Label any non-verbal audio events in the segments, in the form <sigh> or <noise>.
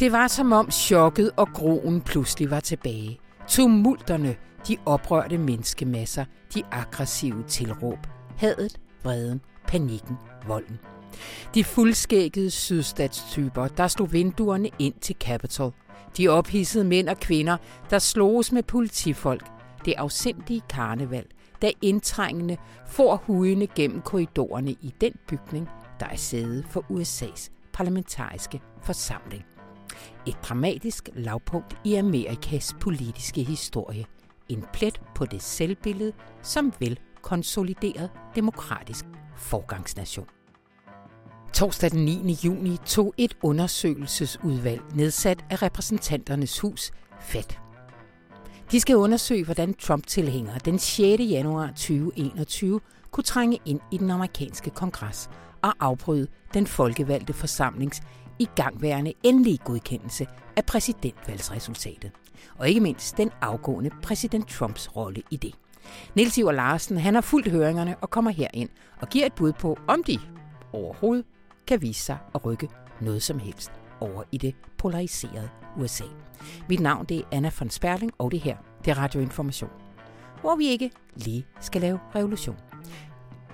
Det var som om chokket og groen pludselig var tilbage. Tumulterne, de oprørte menneskemasser, de aggressive tilråb, hadet, vreden, panikken, volden. De fuldskækkede sydstatstyper, der slog vinduerne ind til Capitol. De ophidsede mænd og kvinder, der sloges med politifolk. Det afsindige karneval, der indtrængende for hudene gennem korridorerne i den bygning, der er sæde for USA's parlamentariske forsamling. Et dramatisk lavpunkt i Amerikas politiske historie. En plet på det selvbillede som vel konsolideret demokratisk forgangsnation. Torsdag den 9. juni tog et undersøgelsesudvalg nedsat af repræsentanternes hus, fat. De skal undersøge, hvordan Trump-tilhængere den 6. januar 2021 kunne trænge ind i den amerikanske kongres og afbryde den folkevalgte forsamlings igangværende endelige godkendelse af præsidentvalgsresultatet. Og ikke mindst den afgående præsident Trumps rolle i det. Niels Iver Larsen han har fulgt høringerne og kommer herind og giver et bud på, om de overhovedet kan vise sig at rykke noget som helst over i det polariserede USA. Mit navn det er Anna von Sperling, og det her det er Radioinformation, hvor vi ikke lige skal lave revolution.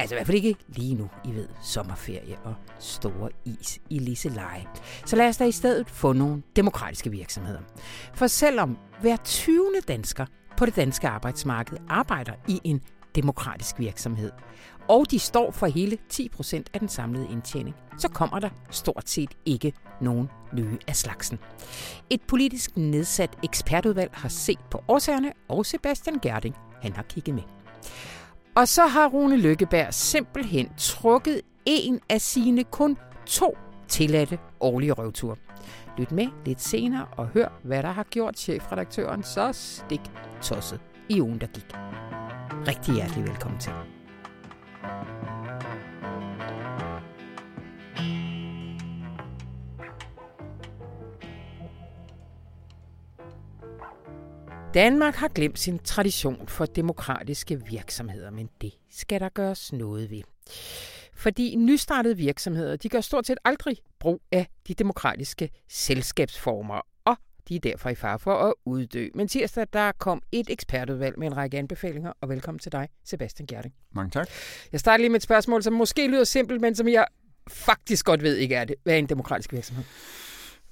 Altså i hvert fald ikke lige nu, I ved, sommerferie og store is i Liseleje. Så lad os da i stedet få nogle demokratiske virksomheder. For selvom hver 20. dansker på det danske arbejdsmarked arbejder i en demokratisk virksomhed, og de står for hele 10% af den samlede indtjening, så kommer der stort set ikke nogen nye af slagsen. Et politisk nedsat ekspertudvalg har set på årsagerne, og Sebastian Gerding han har kigget med. Og så har Rune Lykkeberg simpelthen trukket en af sine kun to tilladte årlige røvture. Lyt med lidt senere og hør, hvad der har gjort chefredaktøren så stik tosset i ugen, der gik. Rigtig hjertelig velkommen til. Danmark har glemt sin tradition for demokratiske virksomheder, men det skal der gøres noget ved. Fordi nystartede virksomheder, de gør stort set aldrig brug af de demokratiske selskabsformer, og de er derfor i fare for at uddø. Men tirsdag, der kom et ekspertudvalg med en række anbefalinger, og velkommen til dig, Sebastian Gerding. Mange tak. Jeg starter lige med et spørgsmål, som måske lyder simpelt, men som jeg faktisk godt ved ikke er det. Hvad er en demokratisk virksomhed?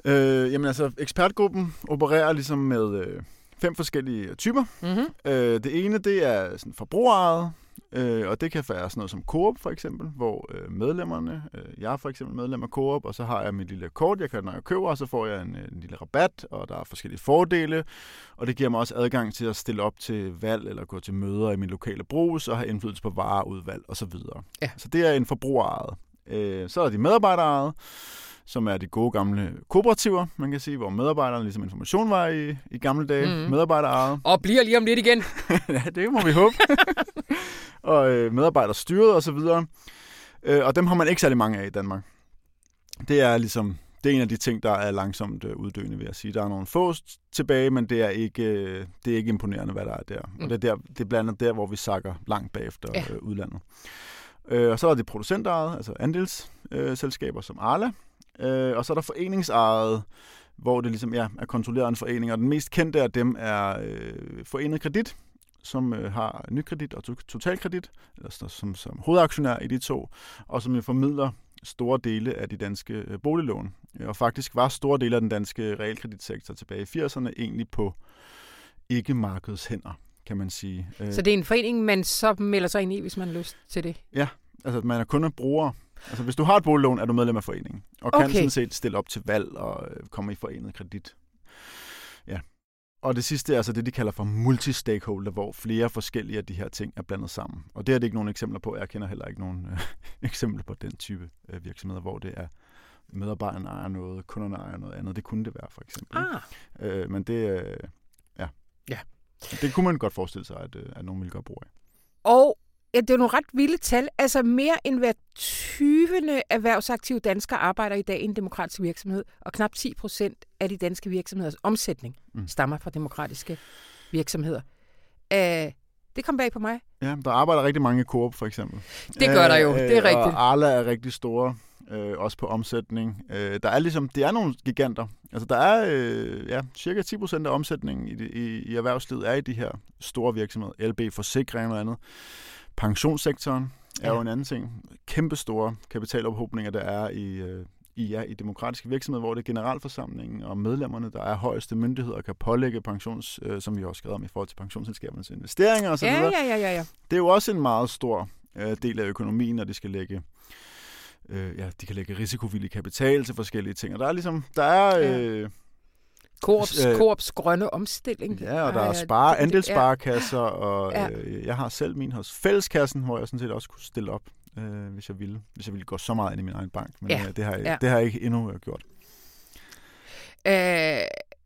Øh, jamen altså, ekspertgruppen opererer ligesom med øh, fem forskellige typer. Mm-hmm. Øh, det ene, det er sådan forbrugerejet, øh, og det kan være sådan noget som Coop for eksempel, hvor øh, medlemmerne, øh, jeg er for eksempel medlem af Coop, og så har jeg mit lille kort, jeg kan, når jeg køber, og så får jeg en, en lille rabat, og der er forskellige fordele, og det giver mig også adgang til at stille op til valg, eller gå til møder i min lokale brus, og have indflydelse på vareudvalg osv. Ja. Så det er en forbrugerejet. Øh, så er de medarbejderejet, som er de gode gamle kooperativer, man kan sige, hvor medarbejderne ligesom information var i, i gamle dage, mm. medarbejderejet. Og bliver lige om lidt igen. <laughs> ja, det må vi håbe. <laughs> og øh, medarbejderstyret og så videre. Øh, og dem har man ikke særlig mange af i Danmark. Det er ligesom det er en af de ting, der er langsomt øh, uddøende, vil jeg sige. Der er nogle få tilbage, men det er ikke, øh, det er ikke imponerende, hvad der er der. Mm. Og det er, der, det er blandt andet der, hvor vi sakker langt bagefter Ja. øh, udlandet. Øh, og så er det producentejet, altså andelsselskaber øh, selskaber som Arla. Øh, og så er der foreningsejet, hvor det ligesom ja, er kontrolleret af en forening. Og den mest kendte af dem er øh, Forenet Kredit, som øh, har nykredit og to- totalkredit, eller så- som, som hovedaktionær i de to, og som jo formidler store dele af de danske øh, boliglån. Og faktisk var store dele af den danske realkreditsektor tilbage i 80'erne egentlig på ikke-markedshænder, kan man sige. Så det er en forening, man så melder sig ind i, hvis man har lyst til det. Altså, at man er kun bruger. Altså, hvis du har et boliglån, er du medlem af foreningen. Og kan Okay. sådan set stille op til valg og øh, komme i forenet kredit. Ja. Og det sidste er altså det, de kalder for multi-stakeholder, hvor flere forskellige af de her ting er blandet sammen. Og det er det ikke nogen eksempler på. Jeg kender heller ikke nogen øh, <laughs> eksempler på den type øh, virksomheder, hvor det er medarbejderne ejer noget, kunderne ejer noget andet. Det kunne det være, for eksempel. Ah, Øh, men det, øh, ja. Ja. Det kunne man godt forestille sig, at, øh, at nogen ville gøre brug af. og ja, det er nogle ret vilde tal. Altså mere end hver 20. erhvervsaktive danskere arbejder i dag i en demokratisk virksomhed, og knap 10 procent af de danske virksomheders omsætning mm. Mm. stammer fra demokratiske virksomheder. Uh, det kom bag på mig. Ja, der arbejder rigtig mange i Coop, for eksempel. Det gør der jo, det er rigtigt. Og Arla er rigtig store. øh, også på omsætning. Øh, der er ligesom, det er nogle giganter. Altså der er øh, ja, cirka 10% af omsætningen i, i, i erhvervslivet er i de her store virksomheder. LB Forsikring og andet. Pensionssektoren er ja. jo en anden ting. Kæmpe store kapitalophobninger, der er i, øh, i, ja, i demokratiske virksomheder, hvor det er generalforsamlingen og medlemmerne, der er højeste myndigheder og kan pålægge pensions, øh, som vi også skrevet om i forhold til pensionsselskabernes investeringer osv. Ja, ja, ja, ja, ja. Det er jo også en meget stor øh, del af økonomien, når de skal lægge øh, ja, de kan lægge risikovillig kapital til forskellige ting. Og der er ligesom, der er... Øh, Korps, øh, Korps grønne omstilling. Ja, og der er spare, andelssparekasser, og ja. øh, jeg har selv min hos Fælleskassen, hvor jeg sådan set også kunne stille op, øh, hvis jeg ville. Hvis jeg ville gå så meget ind i min egen bank. Men ja. øh, det, har jeg, ja. det har jeg ikke endnu øh, gjort. Øh,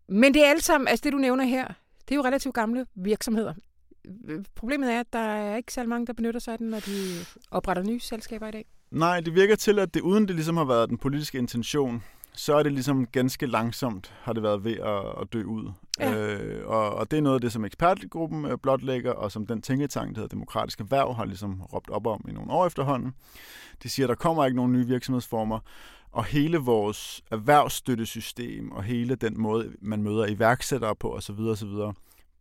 men det er alt sammen, altså det du nævner her, det er jo relativt gamle virksomheder. Problemet er, at der er ikke så mange, der benytter sig af den, når de opretter nye selskaber i dag. Nej, det virker til, at det uden det ligesom har været den politiske intention, så er det ligesom ganske langsomt, har det været ved at, at dø ud. Ja. Øh, og, og det er noget af det, som ekspertgruppen øh, blotlægger, og som den tænketank, der hedder Demokratisk Erhverv, har ligesom råbt op om i nogle år efterhånden. De siger, at der kommer ikke nogen nye virksomhedsformer, og hele vores erhvervsstøttesystem, og hele den måde, man møder iværksættere på osv., osv.,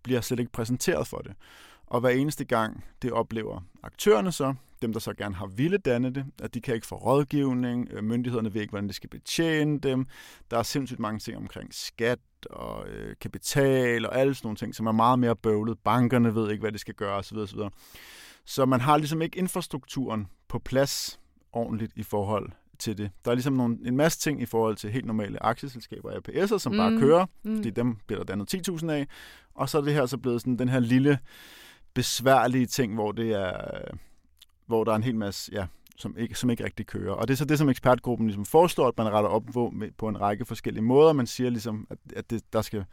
bliver slet ikke præsenteret for det. Og hver eneste gang, det oplever aktørerne så, dem der så gerne har ville danne det, at de kan ikke få rådgivning, øh, myndighederne ved ikke, hvordan de skal betjene dem. Der er sindssygt mange ting omkring skat og øh, kapital og alle sådan nogle ting, som er meget mere bøvlet. Bankerne ved ikke, hvad de skal gøre osv. osv. Så man har ligesom ikke infrastrukturen på plads ordentligt i forhold til det. Der er ligesom nogle, en masse ting i forhold til helt normale aktieselskaber og APS'er, som mm. bare kører, mm. fordi dem bliver der dannet 10.000 af. Og så er det her så blevet sådan den her lille besværlige ting, hvor det er hvor der er en hel masse, ja, som ikke, som ikke rigtig kører. Og det er så det, som ekspertgruppen ligesom foreslår, at man retter op på, på en række forskellige måder. Man siger ligesom, at, at det, der skal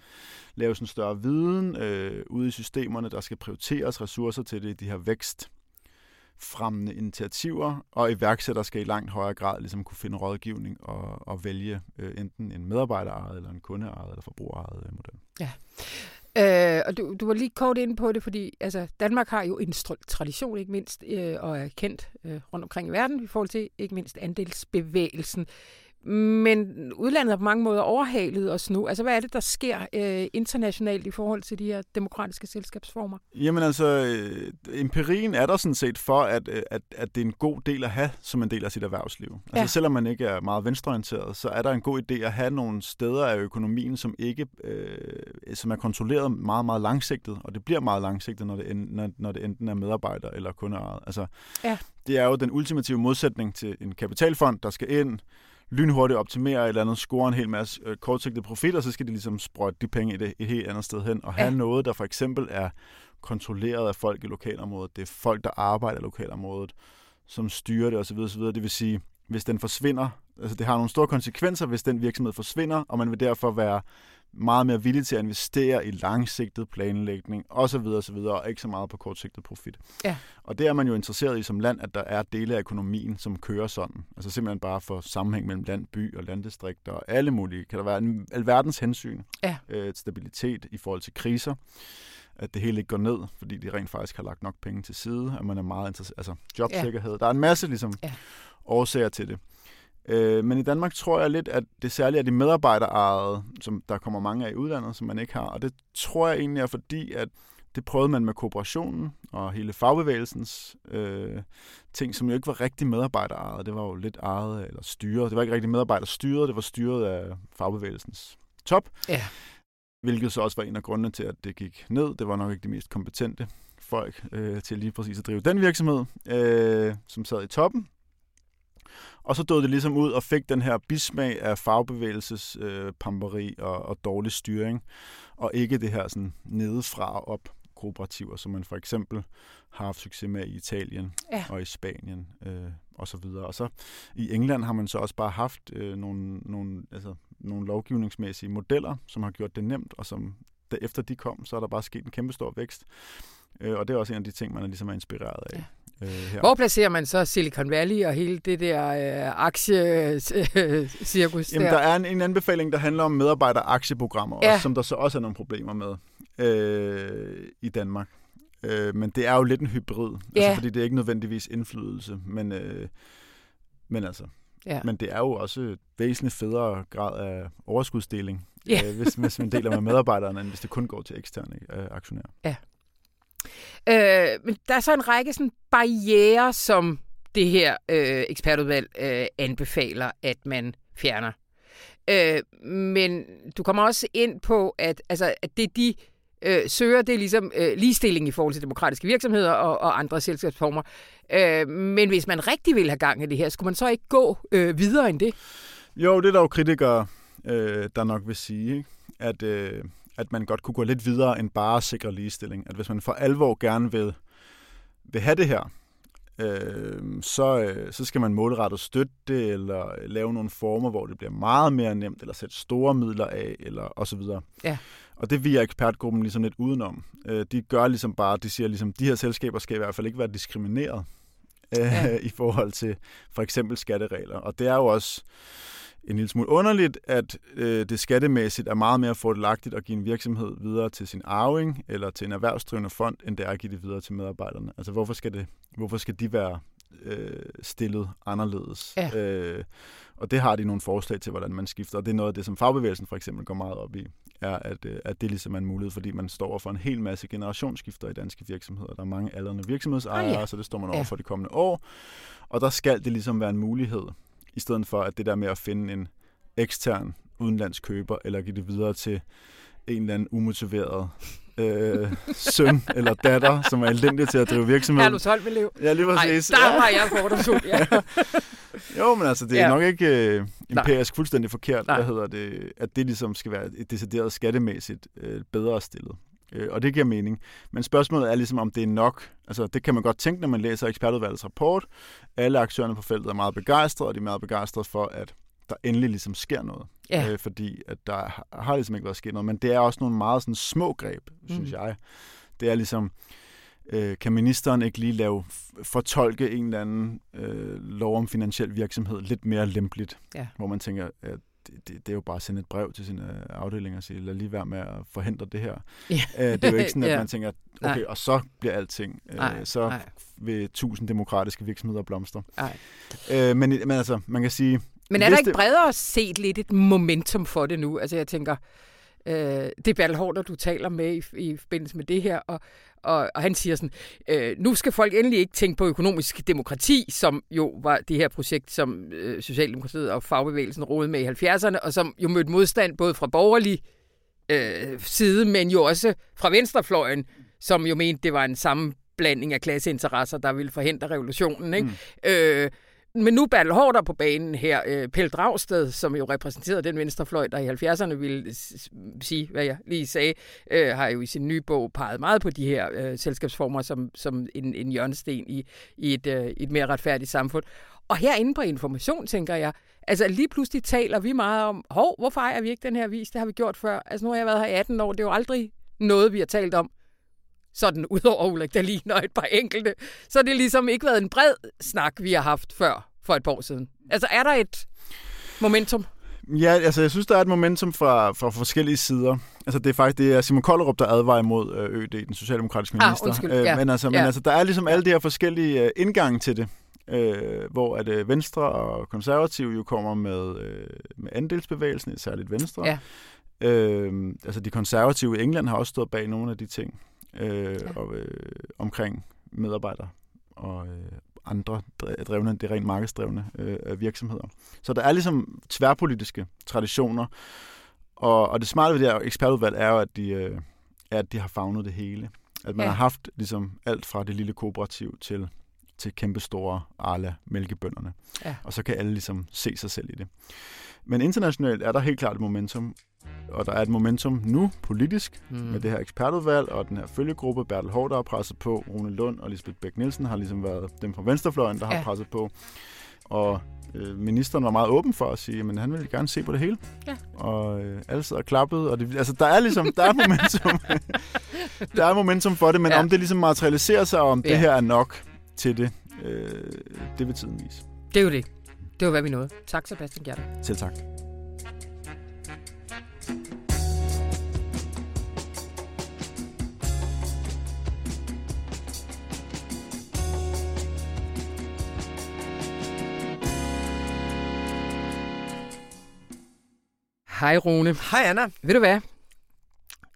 laves en større viden øh, ude i systemerne, der skal prioriteres ressourcer til det, de her vækst fremmende initiativer, og iværksættere skal i langt højere grad ligesom kunne finde rådgivning og, og vælge øh, enten en medarbejderejet, eller en kundeejet, eller forbrugerejet øh, model. Ja. Øh, og du, du var lige kort inde på det, fordi altså, Danmark har jo en tradition, ikke mindst, øh, og er kendt øh, rundt omkring i verden i forhold til ikke mindst andelsbevægelsen. Men udlandet har på mange måder overhalet os nu. Altså, hvad er det, der sker øh, internationalt i forhold til de her demokratiske selskabsformer? Jamen altså, øh, empirien er der sådan set for, at, øh, at, at det er en god del at have som en del af sit erhvervsliv. Altså, ja. selvom man ikke er meget venstreorienteret, så er der en god idé at have nogle steder af økonomien, som ikke øh, som er kontrolleret meget, meget langsigtet. Og det bliver meget langsigtet, når det, når, når det enten er medarbejder eller kundeejet. Altså, ja. det er jo den ultimative modsætning til en kapitalfond, der skal ind, lynhurtigt optimere et eller andet, score en hel masse øh, kortsigtede profit, og så skal de ligesom sprøjte de penge et, et helt andet sted hen, og have ja. noget, der for eksempel er kontrolleret af folk i lokalområdet. Det er folk, der arbejder i lokalområdet, som styrer det osv. osv. Det vil sige, hvis den forsvinder, altså det har nogle store konsekvenser, hvis den virksomhed forsvinder, og man vil derfor være meget mere villig til at investere i langsigtet planlægning osv. osv. og ikke så meget på kortsigtet profit. Ja. Og det er man jo interesseret i som land, at der er dele af økonomien, som kører sådan. Altså simpelthen bare for sammenhæng mellem land, by og landdistrikter og alle mulige. Kan der være en alverdens hensyn, ja. øh, stabilitet i forhold til kriser at det hele ikke går ned, fordi de rent faktisk har lagt nok penge til side, at man er meget interesseret, altså jobsikkerhed. Ja. Der er en masse ligesom ja. årsager til det. Øh, men i Danmark tror jeg lidt, at det særligt er de medarbejderejede, som der kommer mange af i udlandet, som man ikke har. Og det tror jeg egentlig er fordi, at det prøvede man med kooperationen og hele fagbevægelsens øh, ting, som jo ikke var rigtig medarbejderejet. Det var jo lidt ejet eller styret. Det var ikke rigtig medarbejderstyret, det var styret af fagbevægelsens top. Ja. Hvilket så også var en af grundene til, at det gik ned. Det var nok ikke de mest kompetente folk øh, til lige præcis at drive den virksomhed, øh, som sad i toppen. Og så døde det ligesom ud og fik den her bismag af fagbevægelses øh, pamperi og, og dårlig styring, og ikke det her sådan nedefra og op kooperativer, som man for eksempel har haft succes med i Italien ja. og i Spanien øh, og så videre. Og så i England har man så også bare haft øh, nogle, nogle, altså, nogle lovgivningsmæssige modeller, som har gjort det nemt, og som efter de kom, så er der bare sket en kæmpe stor vækst. Øh, og det er også en af de ting, man er ligesom er inspireret af. Ja. Øh, her. Hvor placerer man så Silicon Valley og hele det der øh, aktiecirkus Jamen, der? der er en, en anbefaling, der handler om medarbejderaktieprogrammer, ja. også, som der så også er nogle problemer med øh, i Danmark. Øh, men det er jo lidt en hybrid, altså, ja. altså, fordi det er ikke nødvendigvis indflydelse, men, øh, men altså, Ja. Men det er jo også væsentligt federe grad af overskudsdeling, ja. øh, hvis, hvis man deler med medarbejderne, end hvis det kun går til eksterne øh, aktionærer. Ja. Øh, men der er så en række sådan barriere, som det her øh, ekspertudvalg øh, anbefaler, at man fjerner. Øh, men du kommer også ind på, at, altså, at det de øh, søger, det er ligesom øh, ligestilling i forhold til demokratiske virksomheder og, og andre selskabsformer. Øh, men hvis man rigtig vil have gang i det her, skulle man så ikke gå øh, videre end det? Jo, det er der jo kritikere, øh, der nok vil sige, ikke? at øh, at man godt kunne gå lidt videre end bare at sikre ligestilling. At hvis man for alvor gerne vil, vil have det her, øh, så, øh, så skal man målrettet støtte det, eller lave nogle former, hvor det bliver meget mere nemt, eller sætte store midler af, eller og så videre. Ja. Og det viger ekspertgruppen ligesom lidt udenom. Øh, de gør ligesom bare, de siger ligesom, de her selskaber skal i hvert fald ikke være diskrimineret øh, ja. <laughs> i forhold til for eksempel skatteregler. Og det er jo også en lille smule underligt, at øh, det skattemæssigt er meget mere fordelagtigt at give en virksomhed videre til sin arving eller til en erhvervsdrivende fond, end det er at give det videre til medarbejderne. Altså hvorfor skal, det, hvorfor skal de være øh, stillet anderledes? Ja. Øh, og det har de nogle forslag til, hvordan man skifter, og det er noget af det, som fagbevægelsen for eksempel går meget op i, er, at, øh, at det ligesom er en mulighed, fordi man står for en hel masse generationsskifter i danske virksomheder. Der er mange aldrende virksomhedsejere, ah, ja. så det står man over ja. for de kommende år. Og der skal det ligesom være en mulighed i stedet for at det der med at finde en ekstern udenlandsk køber, eller give det videre til en eller anden umotiveret øh, <laughs> søn eller datter, som er elendig til at drive virksomhed. Herlus Holmelev. Ja, lige præcis. Ej, der har jeg fordomsfuld, ja. <laughs> jo, men altså, det er ja. nok ikke øh, empirisk fuldstændig forkert, hvad hedder det, at det ligesom skal være et decideret skattemæssigt øh, bedre stillet. Øh, og det giver mening. Men spørgsmålet er ligesom, om det er nok. Altså, det kan man godt tænke, når man læser ekspertudvalgets rapport. Alle aktørerne på feltet er meget begejstrede, og de er meget begejstrede for, at der endelig ligesom sker noget. Ja. Øh, fordi at der har ligesom ikke været sket noget. Men det er også nogle meget sådan små greb, mm. synes jeg. Det er ligesom, øh, kan ministeren ikke lige lave, fortolke en eller anden øh, lov om finansiel virksomhed lidt mere lempeligt? Ja. Hvor man tænker, at det, det, er jo bare at sende et brev til sin afdeling og sige, lad lige være med at forhindre det her. Ja. Øh, det er jo ikke sådan, at <laughs> ja. man tænker, okay, nej. og så bliver alting, øh, nej, så nej. vil tusind demokratiske virksomheder blomstre. Nej. Øh, men, men altså, man kan sige... Men er der ikke bredere set lidt et momentum for det nu? Altså jeg tænker, øh, det er Bertel Hårder, du taler med i, i forbindelse med det her, og, og, og han siger sådan, øh, nu skal folk endelig ikke tænke på økonomisk demokrati, som jo var det her projekt, som øh, Socialdemokratiet og fagbevægelsen rådede med i 70'erne, og som jo mødte modstand både fra borgerlig øh, side, men jo også fra venstrefløjen, som jo mente, det var en sammenblanding af klasseinteresser, der ville forhindre revolutionen. Ikke? Mm. Øh, men nu Bertel Hårder på banen her, øh, Pelle Dragsted, som jo repræsenterede den venstrefløj, der i 70'erne ville sige, hvad jeg lige sagde, øh, har jo i sin nye bog peget meget på de her øh, selskabsformer som, som en, en hjørnesten i, i et, øh, et mere retfærdigt samfund. Og herinde på Information, tænker jeg, altså lige pludselig taler vi meget om, hov, hvorfor ejer vi ikke den her vis? Det har vi gjort før. Altså nu har jeg været her i 18 år, det er jo aldrig noget, vi har talt om sådan ud over Ulrik Dahlin og et par enkelte, så det ligesom ikke været en bred snak, vi har haft før for et par år siden. Altså er der et momentum? Ja, altså jeg synes, der er et momentum fra, fra forskellige sider. Altså det er faktisk det er Simon Kollerup, der advarer imod øh, ØD, den socialdemokratiske ah, minister. Ah, undskyld, ja. men, altså, men ja. altså, der er ligesom alle de her forskellige øh, indgange til det. Øh, hvor at øh, Venstre og Konservative jo kommer med, øh, med andelsbevægelsen, særligt Venstre. Ja. Øh, altså de konservative i England har også stået bag nogle af de ting øh, ja. og, øh, omkring medarbejdere og øh, andre drevne, det rent markedsdrevne øh, virksomheder. Så der er ligesom tværpolitiske traditioner, og, og det smarte ved det her ekspertudvalg er jo, at de, øh, er, at de har fagnet det hele. At man ja. har haft ligesom alt fra det lille kooperativ til til kæmpe store Arla mælkebønderne. Ja. Og så kan alle ligesom se sig selv i det. Men internationalt er der helt klart et momentum, og der er et momentum nu politisk mm. med det her ekspertudvalg og den her følgegruppe. Bertel Hård, der har presset på. Rune Lund og Lisbeth Bæk Nielsen har ligesom været dem fra Venstrefløjen, der ja. har presset på. Og øh, ministeren var meget åben for at sige, at han ville gerne se på det hele. Ja. Og øh, alle sidder og klappede. Og det, altså, der er ligesom, der er momentum. <laughs> der er momentum for det, men ja. om det ligesom materialiserer sig, og om ja. det her er nok til det, øh, det vil tiden vise. Det er jo det. Det var, hvad vi nåede. Tak, Sebastian Gjerter. Selv tak. Hej Rune. Hej Anna. Ved du hvad?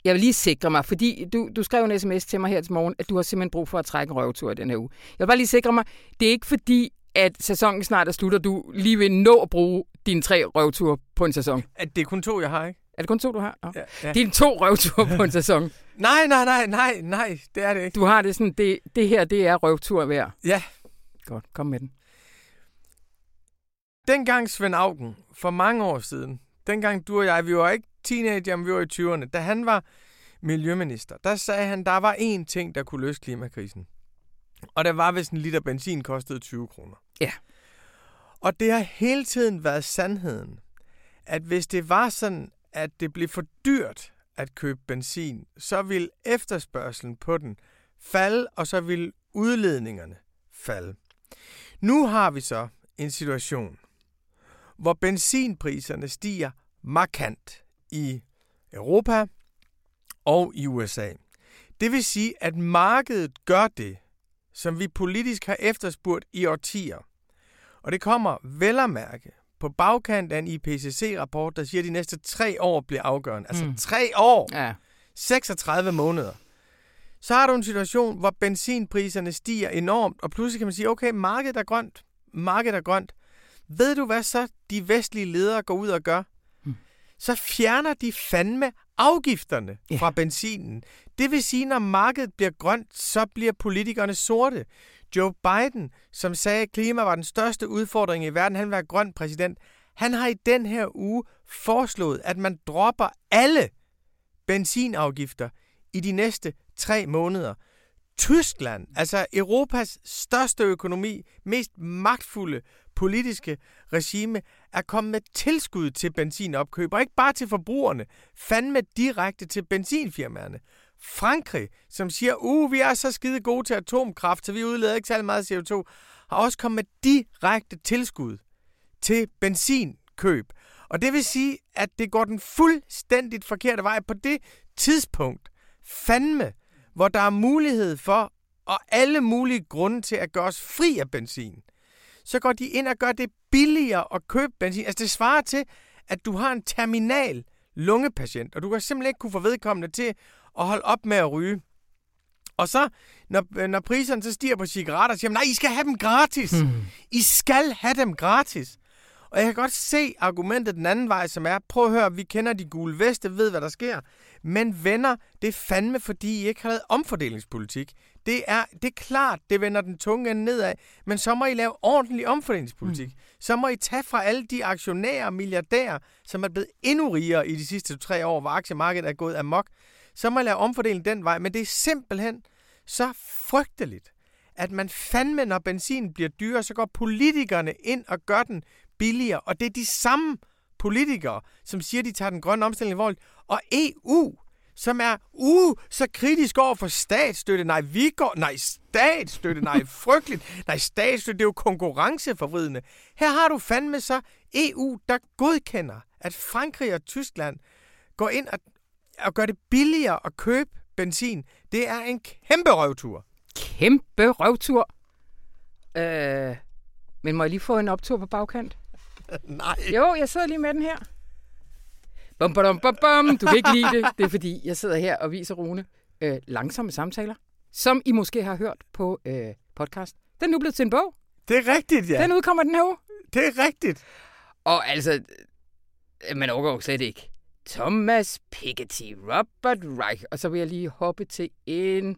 Jeg vil lige sikre mig, fordi du, du skrev en sms til mig her til morgen, at du har simpelthen brug for at trække en røvtur i den her uge. Jeg vil bare lige sikre mig, det er ikke fordi, at sæsonen snart er slut, og du lige vil nå at bruge dine tre røvture på en sæson. At det er kun to, jeg har, ikke? Er det kun to, du har? Ja, ja. Dine to røvture på en <laughs> sæson. Nej, nej, nej, nej, nej, det er det ikke. Du har det sådan, det, det her, det er røvtur værd. Ja, Godt, kom med den. dengang Svend Augen, for mange år siden, dengang du og jeg, vi var ikke teenager, men vi var i 20'erne, da han var miljøminister, der sagde han, der var én ting, der kunne løse klimakrisen. Og det var, hvis en liter benzin kostede 20 kroner. Ja. Og det har hele tiden været sandheden, at hvis det var sådan, at det blev for dyrt at købe benzin, så ville efterspørgselen på den falde, og så ville udledningerne falde. Nu har vi så en situation, hvor benzinpriserne stiger markant i Europa og i USA. Det vil sige, at markedet gør det, som vi politisk har efterspurgt i årtier. Og det kommer vel at mærke på bagkant af en IPCC-rapport, der siger, at de næste tre år bliver afgørende. Altså Mm. tre år! Ja. 36 måneder. Så har du en situation, hvor benzinpriserne stiger enormt, og pludselig kan man sige, okay, markedet er grønt. Markedet er grønt. Ved du, hvad så de vestlige ledere går ud og gør? Hmm. Så fjerner de fandme afgifterne Ja. fra benzinen. Det vil sige, når markedet bliver grønt, så bliver politikerne sorte. Joe Biden, som sagde, at klima var den største udfordring i verden, han være grøn præsident, han har i den her uge foreslået, at man dropper alle benzinafgifter i de næste tre måneder. Tyskland, altså Europas største økonomi, mest magtfulde politiske regime, er kommet med tilskud til benzinopkøb, og ikke bare til forbrugerne, fandme direkte til benzinfirmaerne. Frankrig, som siger, uh, vi er så skide gode til atomkraft, så vi udleder ikke særlig meget CO2, har også kommet med direkte tilskud til benzinkøb. Og det vil sige, at det går den fuldstændigt forkerte vej på det tidspunkt. Fandme, hvor der er mulighed for, og alle mulige grunde til at gøre os fri af benzin. Så går de ind og gør det billigere at købe benzin. Altså det svarer til, at du har en terminal lungepatient, og du kan simpelthen ikke kunne få vedkommende til at holde op med at ryge. Og så, når, når priserne så stiger på cigaretter, siger man, nej, I skal have dem gratis. Hmm. I skal have dem gratis. Og jeg kan godt se argumentet den anden vej, som er, prøv at høre, vi kender de gule veste, ved hvad der sker. Men venner, det er fandme, fordi I ikke har lavet omfordelingspolitik. Det er, det er klart, det vender den tunge ende nedad, men så må I lave ordentlig omfordelingspolitik. Mm. Så må I tage fra alle de aktionærer og milliardærer, som er blevet endnu rigere i de sidste tre år, hvor aktiemarkedet er gået amok. Så må I lave omfordeling den vej, men det er simpelthen så frygteligt, at man fandme, når benzin bliver dyrere, så går politikerne ind og gør den billigere. Og det er de samme politikere, som siger, de tager den grønne omstilling alvorligt. Og EU, som er uh, så kritisk over for statsstøtte. Nej, vi går... Nej, statsstøtte. Nej, <laughs> frygteligt. Nej, statsstøtte, det er jo konkurrenceforvridende. Her har du fandme så EU, der godkender, at Frankrig og Tyskland går ind og, og gør det billigere at købe benzin. Det er en kæmpe røvtur. Kæmpe røvtur. Øh, men må jeg lige få en optur på bagkant? <laughs> Nej. Jo, jeg sidder lige med den her. Bum, bum, bum, bum. Du kan ikke lide det. Det er fordi, jeg sidder her og viser Rune øh, langsomme samtaler, som I måske har hørt på øh, podcast. Den er nu blevet til en bog. Det er rigtigt, ja. Den udkommer den her uge. Det er rigtigt. Og altså, øh, man overgår slet ikke. Thomas Piketty, Robert Reich. Og så vil jeg lige hoppe til en...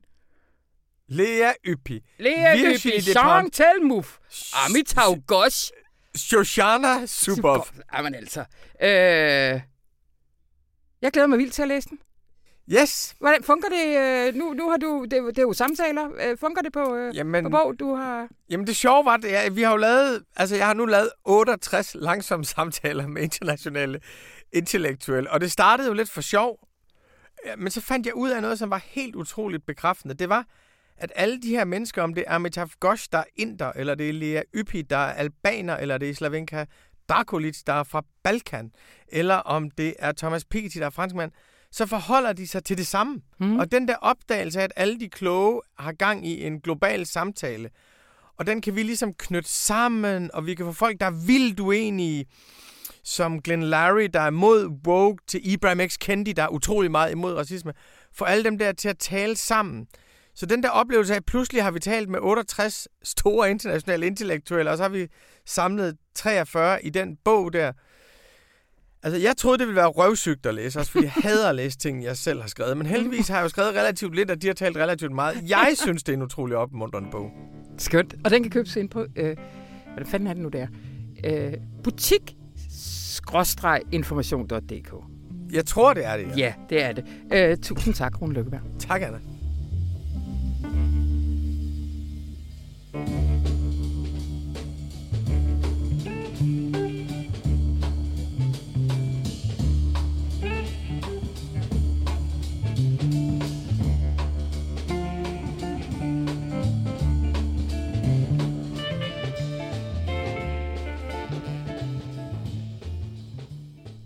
Lea Yppi. Lea Despont. Jean Telmuf, Amitav Ghosh. Shoshana Subov. Jamen altså. Øh, jeg glæder mig vildt til at læse den. Yes. Hvordan fungerer det? Øh, nu, nu har du... Det, det er jo samtaler. Øh, fungerer det på, øh, Jamen, på bog, du har... jamen det sjove var, det er, at vi har jo lavet, altså jeg har nu lavet 68 langsomme <laughs> samtaler med internationale intellektuelle, og det startede jo lidt for sjov, men så fandt jeg ud af noget, som var helt utroligt bekræftende. Det var, at alle de her mennesker, om det er Amitav Ghosh, der er inder, eller det er Lea Yppi, der er albaner, eller det er Slavenka Drakulic, der er fra Balkan, eller om det er Thomas Piketty, der er franskmand, så forholder de sig til det samme. Mm. Og den der opdagelse af, at alle de kloge har gang i en global samtale, og den kan vi ligesom knytte sammen, og vi kan få folk, der er vildt uenige, som Glenn Larry, der er mod woke, til Ibrahim X. Kendi, der er utrolig meget imod racisme. Få alle dem der til at tale sammen. Så den der oplevelse af, at pludselig har vi talt med 68 store internationale intellektuelle, og så har vi samlet 43 i den bog der. Altså, jeg troede, det ville være røvsygt at læse, også fordi jeg hader at læse ting, jeg selv har skrevet. Men heldigvis har jeg jo skrevet relativt lidt, og de har talt relativt meget. Jeg synes, det er en utrolig opmuntrende bog. Skønt. Og den kan købes ind på, øh, hvad fanden er det nu der? Øh, butik information.dk. Jeg tror, det er det. Ja, ja det er det. Øh, tusind tak, Rune Lykkeberg. Tak, Anna.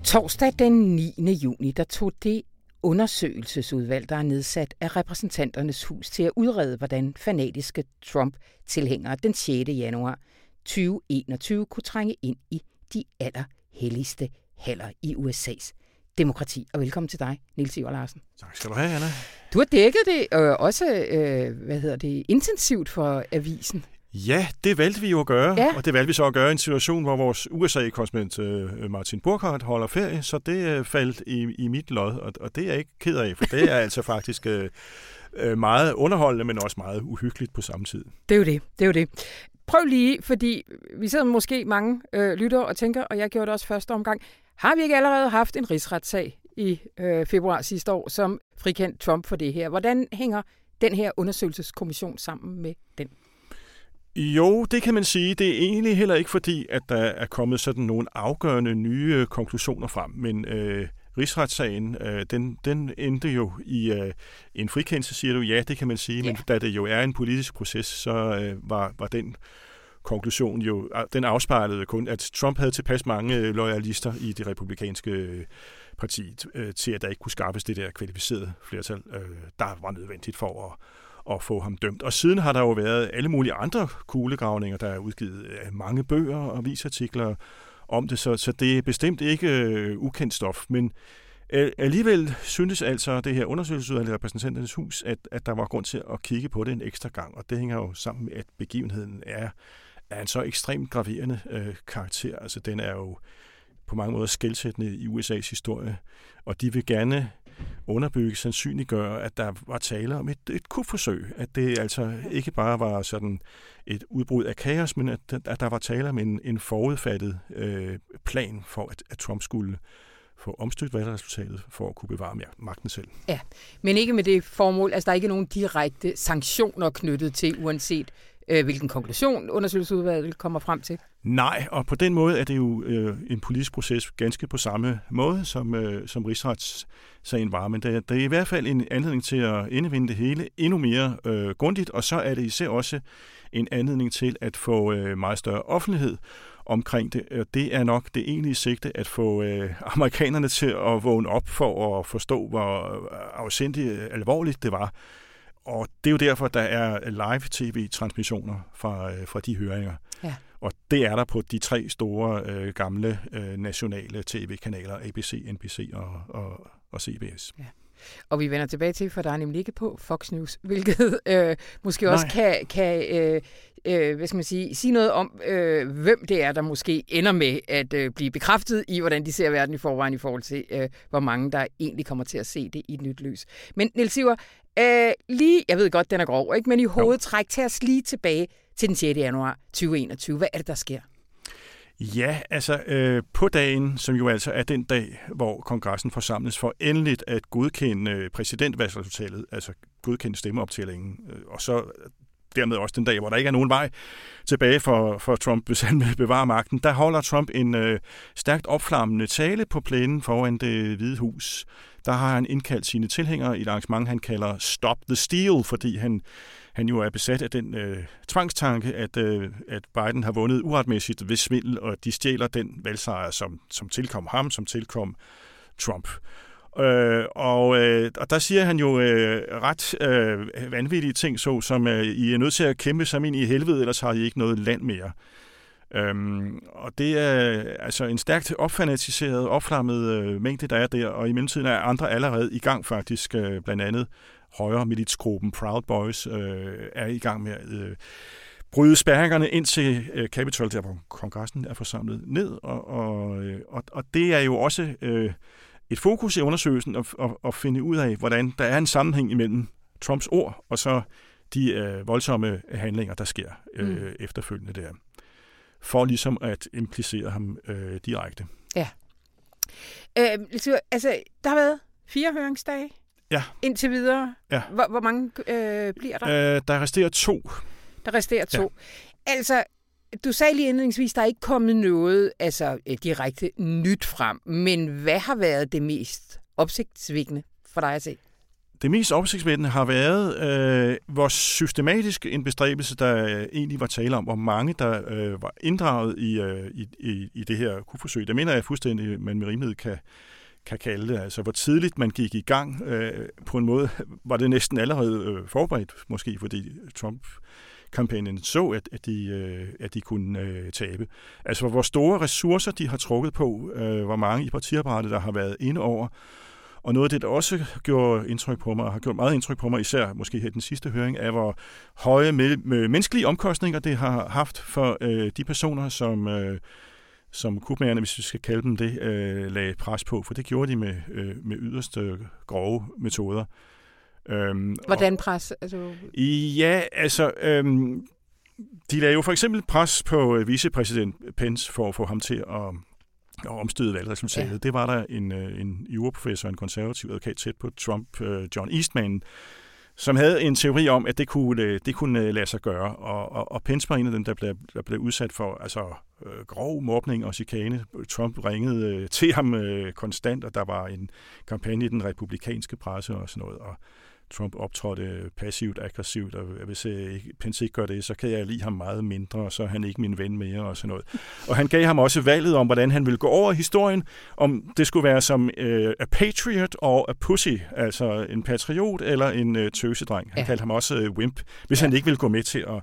Torsdag den 9. juni, der tog det undersøgelsesudvalg, der er nedsat af repræsentanternes hus til at udrede, hvordan fanatiske Trump-tilhængere den 6. januar 2021 kunne trænge ind i de allerhelligste haller i USA's demokrati. Og velkommen til dig, Nils Iver Larsen. Tak skal du have, Anna. Du har dækket det øh, også øh, hvad hedder det, intensivt for avisen. Ja, det valgte vi jo at gøre, ja. og det valgte vi så at gøre i en situation, hvor vores USA-korrespondent øh, Martin Burkhardt holder ferie, så det øh, faldt i, i mit lod, og, og det er jeg ikke ked af, for det er altså faktisk øh, øh, meget underholdende, men også meget uhyggeligt på samme tid. Det er jo det, det er jo det. Prøv lige, fordi vi sidder måske mange øh, lytter og tænker, og jeg gjorde det også første omgang, har vi ikke allerede haft en rigsretssag i øh, februar sidste år, som frikendt Trump for det her? Hvordan hænger den her undersøgelseskommission sammen med den? Jo, det kan man sige. Det er egentlig heller ikke fordi, at der er kommet sådan nogle afgørende nye konklusioner frem, men øh, rigsretssagen, øh, den, den endte jo i øh, en frikendelse, siger du. Ja, det kan man sige, ja. men da det jo er en politisk proces, så øh, var, var den konklusion jo, den afspejlede kun, at Trump havde tilpas mange øh, loyalister i det republikanske øh, parti øh, til, at der ikke kunne skaffes det der kvalificerede flertal, øh, der var nødvendigt for at at få ham dømt. Og siden har der jo været alle mulige andre kuglegravninger, der er udgivet mange bøger og avisartikler om det, så, så det er bestemt ikke øh, ukendt stof, men alligevel syntes altså det her undersøgelsesudvalg i repræsentanternes hus, at, at der var grund til at kigge på det en ekstra gang, og det hænger jo sammen med, at begivenheden er, er en så ekstremt graverende øh, karakter. Altså den er jo på mange måder skældsættende i USA's historie, og de vil gerne underbygge, sandsynliggøre, at der var tale om et, et kupforsøg. At det altså ikke bare var sådan et udbrud af kaos, men at, at der var tale om en, en forudfattet øh, plan for, at, at Trump skulle få omstødt valgresultatet for at kunne bevare magten selv. Ja, men ikke med det formål, altså der er ikke nogen direkte sanktioner knyttet til, uanset øh, hvilken konklusion undersøgelsesudvalget kommer frem til? Nej, og på den måde er det jo øh, en politisk proces ganske på samme måde, som, øh, som rigsretssagen var. Men det, det er i hvert fald en anledning til at indvinde det hele endnu mere øh, grundigt, og så er det især også en anledning til at få øh, meget større offentlighed omkring det. Det er nok det egentlige sigte at få øh, amerikanerne til at vågne op for at forstå, hvor øh, afsindigt alvorligt det var og det er jo derfor, der er live tv-transmissioner fra, øh, fra de høringer. Ja. Og det er der på de tre store øh, gamle øh, nationale tv-kanaler, ABC, NBC og, og, og CBS. Ja. Og vi vender tilbage til, for der er nemlig ikke på Fox News, <laughs> hvilket øh, måske Nej. også kan, kan øh, øh, hvad skal man sige, sige noget om, øh, hvem det er, der måske ender med at øh, blive bekræftet i, hvordan de ser verden i forvejen i forhold til, øh, hvor mange der egentlig kommer til at se det i et nyt lys. Men Niels Iver, øh, lige, jeg ved godt, den er grov, ikke? men i hovedtræk til os lige tilbage til den 6. januar 2021. Hvad er det, der sker? Ja, altså øh, på dagen, som jo altså er den dag, hvor kongressen forsamles for endeligt at godkende øh, præsidentvalgsresultatet, altså godkende stemmeoptællingen, øh, og så dermed også den dag, hvor der ikke er nogen vej tilbage for, for Trump, hvis han vil bevare magten, der holder Trump en øh, stærkt opflammende tale på plænen foran det hvide hus. Der har han indkaldt sine tilhængere i et arrangement, han kalder Stop the Steal, fordi han han jo er besat af den øh, tvangstanke, at, øh, at Biden har vundet uretmæssigt ved svindel, og de stjæler den valgsejr, som, som tilkom ham, som tilkom Trump. Øh, og, øh, og der siger han jo øh, ret øh, vanvittige ting, så som øh, I er nødt til at kæmpe sig ind i helvede, ellers har I ikke noget land mere. Øhm, og det er altså en stærkt opfanatiseret, opflammet øh, mængde, der er der, og i mellemtiden er andre allerede i gang faktisk, øh, blandt andet højre militsgruppen Proud Boys øh, er i gang med at øh, bryde spærringerne ind til øh, Capitol, der hvor kongressen er forsamlet ned, og, og, øh, og, og det er jo også øh, et fokus i undersøgelsen at, at, at finde ud af, hvordan der er en sammenhæng imellem Trumps ord og så de øh, voldsomme handlinger, der sker øh, mm. efterfølgende der, for ligesom at implicere ham øh, direkte. Ja. Øh, altså, der har været fire høringsdage Ja. indtil videre. Ja. Hvor, hvor mange øh, bliver der? Øh, der resterer to. Der resterer to. Ja. Altså, du sagde lige indledningsvis, der er ikke kommet noget altså, øh, direkte nyt frem. Men hvad har været det mest opsigtsvækkende for dig at se? Det mest opsigtsvækkende har været, øh, hvor systematisk en bestræbelse, der øh, egentlig var tale om, hvor mange der øh, var inddraget i, øh, i, i, i det her kuforsøg. Det mener jeg fuldstændig, man med rimelighed kan, kan kalde det. Altså, hvor tidligt man gik i gang. Øh, på en måde var det næsten allerede øh, forberedt, måske fordi Trump kampagnen så, at, at, de, øh, at de kunne øh, tabe. Altså, hvor store ressourcer de har trukket på, øh, hvor mange i partiapparatet, der har været inde over, og noget af det, der også gjorde indtryk på mig, og har gjort meget indtryk på mig, især måske her den sidste høring, er, hvor høje menneskelige omkostninger det har haft for øh, de personer, som, øh, som kubmagerne, hvis vi skal kalde dem det, øh, lagde pres på, for det gjorde de med, øh, med yderst øh, grove metoder. Øhm, Hvordan pres? Altså... Ja, altså... Øhm, de lagde jo for eksempel pres på øh, vicepræsident Pence for at få ham til at og omstøde valgresultatet. Ja. Det var der en, øh, en juraprofessor, en konservativ advokat tæt på Trump, øh, John Eastman, som havde en teori om, at det kunne, det kunne lade sig gøre. Og, og, og Pence var en af dem, der blev, der blev udsat for altså, grov mobning og chikane. Trump ringede til ham konstant, og der var en kampagne i den republikanske presse og sådan noget. Og Trump optrådte passivt, aggressivt, og hvis jeg Pence ikke gør det, så kan jeg lide ham meget mindre, og så er han ikke min ven mere, og sådan noget. Og han gav ham også valget om, hvordan han ville gå over historien, om det skulle være som uh, a patriot og a pussy, altså en patriot eller en uh, tøsedreng. Han ja. kaldte ham også uh, wimp, hvis ja. han ikke ville gå med til at,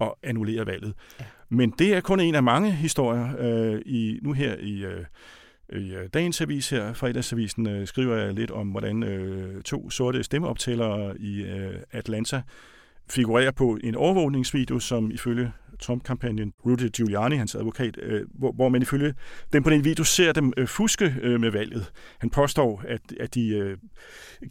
at annullere valget. Ja. Men det er kun en af mange historier uh, i nu her i... Uh, i øh, dagens avis her, fredagsavisen, øh, skriver jeg lidt om, hvordan øh, to sorte stemmeoptællere i Atlanta figurerer på en overvågningsvideo, som ifølge Trump-kampagnen, Rudy Giuliani, hans advokat, øh, hvor, hvor man ifølge dem på den video ser dem øh, fuske øh, med valget. Han påstår, at, at de øh,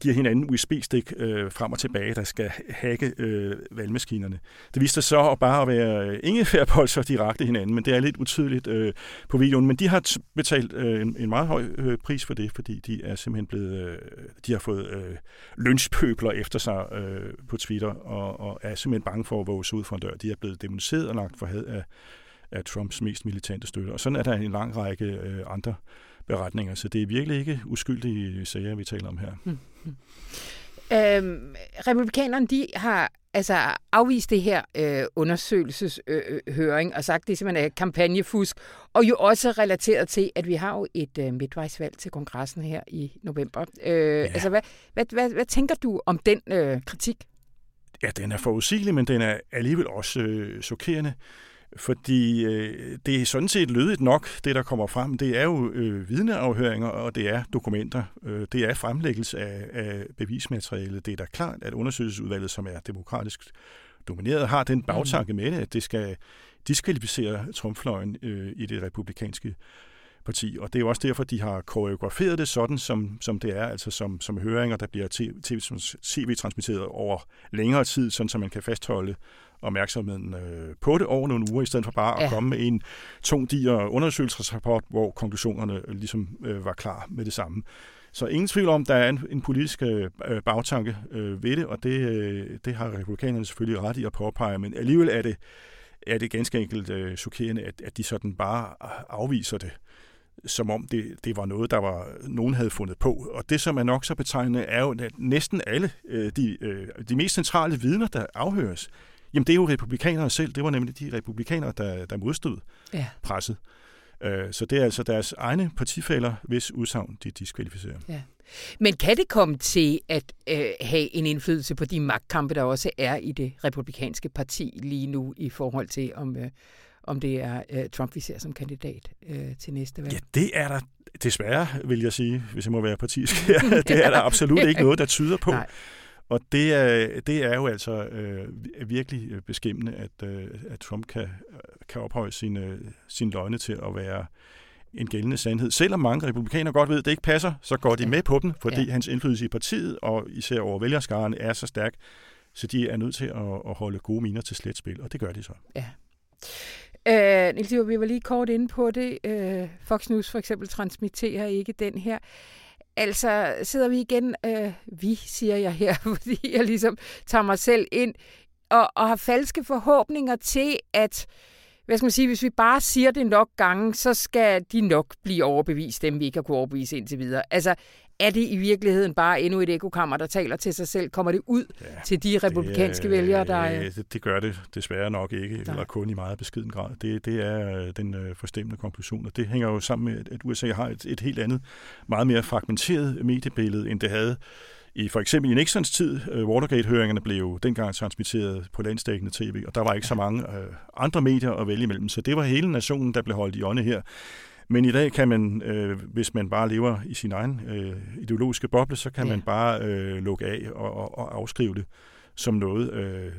giver hinanden USB-stik øh, frem og tilbage, der skal hacke øh, valgmaskinerne. Det viste sig så at bare at være øh, så direkte hinanden, men det er lidt utydeligt øh, på videoen. Men de har betalt øh, en, en meget høj øh, pris for det, fordi de er simpelthen blevet, øh, de har fået øh, lynchpøbler efter sig øh, på Twitter, og, og er simpelthen bange for at våge ud for en dør. De er blevet demoniseret anlagt for had af, af Trumps mest militante støtte. Og sådan er der en lang række øh, andre beretninger, så det er virkelig ikke uskyldige sager, vi taler om her. Mm. <laughs> Øhm, republikanerne, de har altså afvist det her øh, undersøgelseshøring øh, og sagt, det simpelthen er kampagnefusk, og jo også relateret til, at vi har jo et øh, midtvejsvalg til kongressen her i november. Øh, ja. Altså, hvad, hvad, hvad, hvad tænker du om den øh, kritik? Ja, den er forudsigelig, men den er alligevel også øh, chokerende. Fordi øh, det er sådan set lødigt nok, det der kommer frem. Det er jo øh, vidneafhøringer, og det er dokumenter. Øh, det er fremlæggelse af, af bevismaterialet. Det er da klart, at undersøgelsesudvalget, som er demokratisk domineret, har den bagtanke med det, at det skal diskvalificere Trump-fløjen øh, i det republikanske parti. Og det er jo også derfor, de har koreograferet det sådan, som, som det er, altså som, som høringer, der bliver tv-transmitteret over længere tid, sådan så man kan fastholde opmærksomheden øh, på det over nogle uger, i stedet for bare ja. at komme med en tung, diger undersøgelsesrapport, hvor konklusionerne ligesom øh, var klar med det samme. Så ingen tvivl om, der er en, en politisk øh, bagtanke øh, ved det, og det, øh, det har republikanerne selvfølgelig ret i at påpege, men alligevel er det, er det ganske enkelt øh, chokerende, at, at de sådan bare afviser det som om det, det var noget, der var nogen havde fundet på. Og det, som er nok så betegnende, er jo, at næsten alle øh, de, øh, de mest centrale vidner, der afhøres, jamen det er jo republikanere selv. Det var nemlig de republikanere, der, der modstod ja. presset. Øh, så det er altså deres egne partifælder, hvis udsagn de diskvalificerer. Ja. Men kan det komme til at øh, have en indflydelse på de magtkampe, der også er i det republikanske parti lige nu, i forhold til om, øh, om det er øh, Trump, vi ser som kandidat øh, til næste valg. Ja, det er der desværre, vil jeg sige, hvis jeg må være partisk. <laughs> det er der absolut ikke noget, der tyder på. Nej. Og det er, det er jo altså øh, virkelig beskæmmende, at, øh, at Trump kan, kan ophøje sine, sin løgne til at være en gældende sandhed. Selvom mange republikanere godt ved, at det ikke passer, så går de ja. med på den, fordi ja. hans indflydelse i partiet og især over vælgerskaren er så stærk, så de er nødt til at, at holde gode miner til slet spil, og det gør de så. Ja. Øh, Niels, vi var lige kort inde på det. Øh, Fox News for eksempel transmitterer ikke den her. Altså sidder vi igen, øh, vi siger jeg her, <laughs> fordi jeg ligesom tager mig selv ind, og, og har falske forhåbninger til, at hvad skal man sige, hvis vi bare siger det nok gange, så skal de nok blive overbevist, dem vi ikke har kunne overbevise indtil videre. Altså, er det i virkeligheden bare endnu et ekokammer, der taler til sig selv? Kommer det ud ja, til de republikanske det, vælgere, der... Ja, det, det gør det desværre nok ikke, Nej. eller kun i meget beskeden grad. Det, det er øh, den øh, forstemmende konklusion, og det hænger jo sammen med, at USA har et, et helt andet, meget mere fragmenteret mediebillede, end det havde i for eksempel i Nixons tid, uh, Watergate-høringerne blev jo dengang transmitteret på landstækkende tv, og der var ikke så mange uh, andre medier at vælge imellem, så det var hele nationen, der blev holdt i ånde her. Men i dag kan man, øh, hvis man bare lever i sin egen øh, ideologiske boble, så kan ja. man bare øh, lukke af og, og, og afskrive det som noget, øh,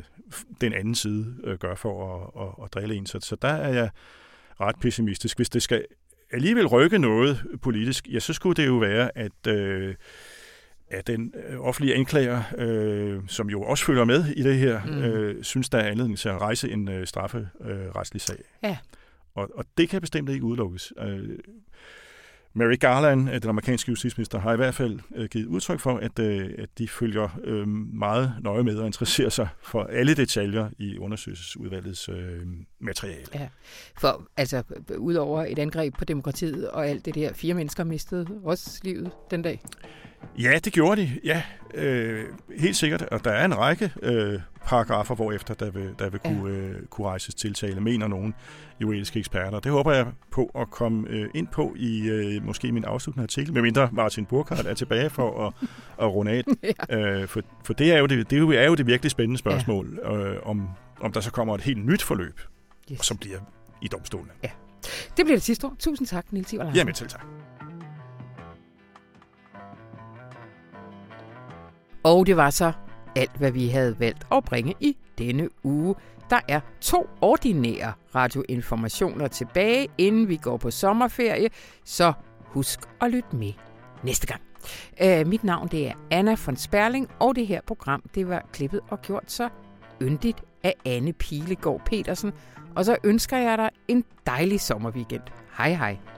den anden side øh, gør for at, at, at drille en. Så, så der er jeg ret pessimistisk. Hvis det skal alligevel rykke noget politisk, ja, så skulle det jo være, at... Øh, at den øh, offentlige anklager, øh, som jo også følger med i det her, mm. øh, synes, der er anledning til at rejse en øh, strafferetslig øh, sag. Ja. Og, og det kan bestemt ikke udelukkes. Øh, Mary Garland, øh, den amerikanske justitsminister, har i hvert fald øh, givet udtryk for, at, øh, at de følger øh, meget nøje med og interesserer sig for alle detaljer i undersøgelsesudvalgets øh, materiale. Ja, for altså, udover et angreb på demokratiet og alt det der, fire mennesker mistede også livet den dag. Ja, det gjorde de. Ja, øh, helt sikkert. Og der er en række øh, paragrafer, hvor efter der vil, der vil kunne, ja. øh, kunne rejses tiltale, mener nogen juridiske eksperter. Det håber jeg på at komme øh, ind på i øh, måske min afsluttende artikel, medmindre Martin Burkhardt er tilbage for at, <laughs> at runde af. ja. øh, for, for det er jo det, det er jo det virkelig spændende spørgsmål, ja. øh, om, om der så kommer et helt nyt forløb, yes. som bliver i domstolen. Ja. Det bliver det sidste ord. Tusind tak, Niels Iver Jamen, selv tak. Og det var så alt, hvad vi havde valgt at bringe i denne uge. Der er to ordinære radioinformationer tilbage, inden vi går på sommerferie, så husk at lytte med næste gang. Uh, mit navn det er Anna von Sperling, og det her program det var klippet og gjort så yndigt af Anne Pilegaard Petersen. Og så ønsker jeg dig en dejlig sommerweekend. Hej hej.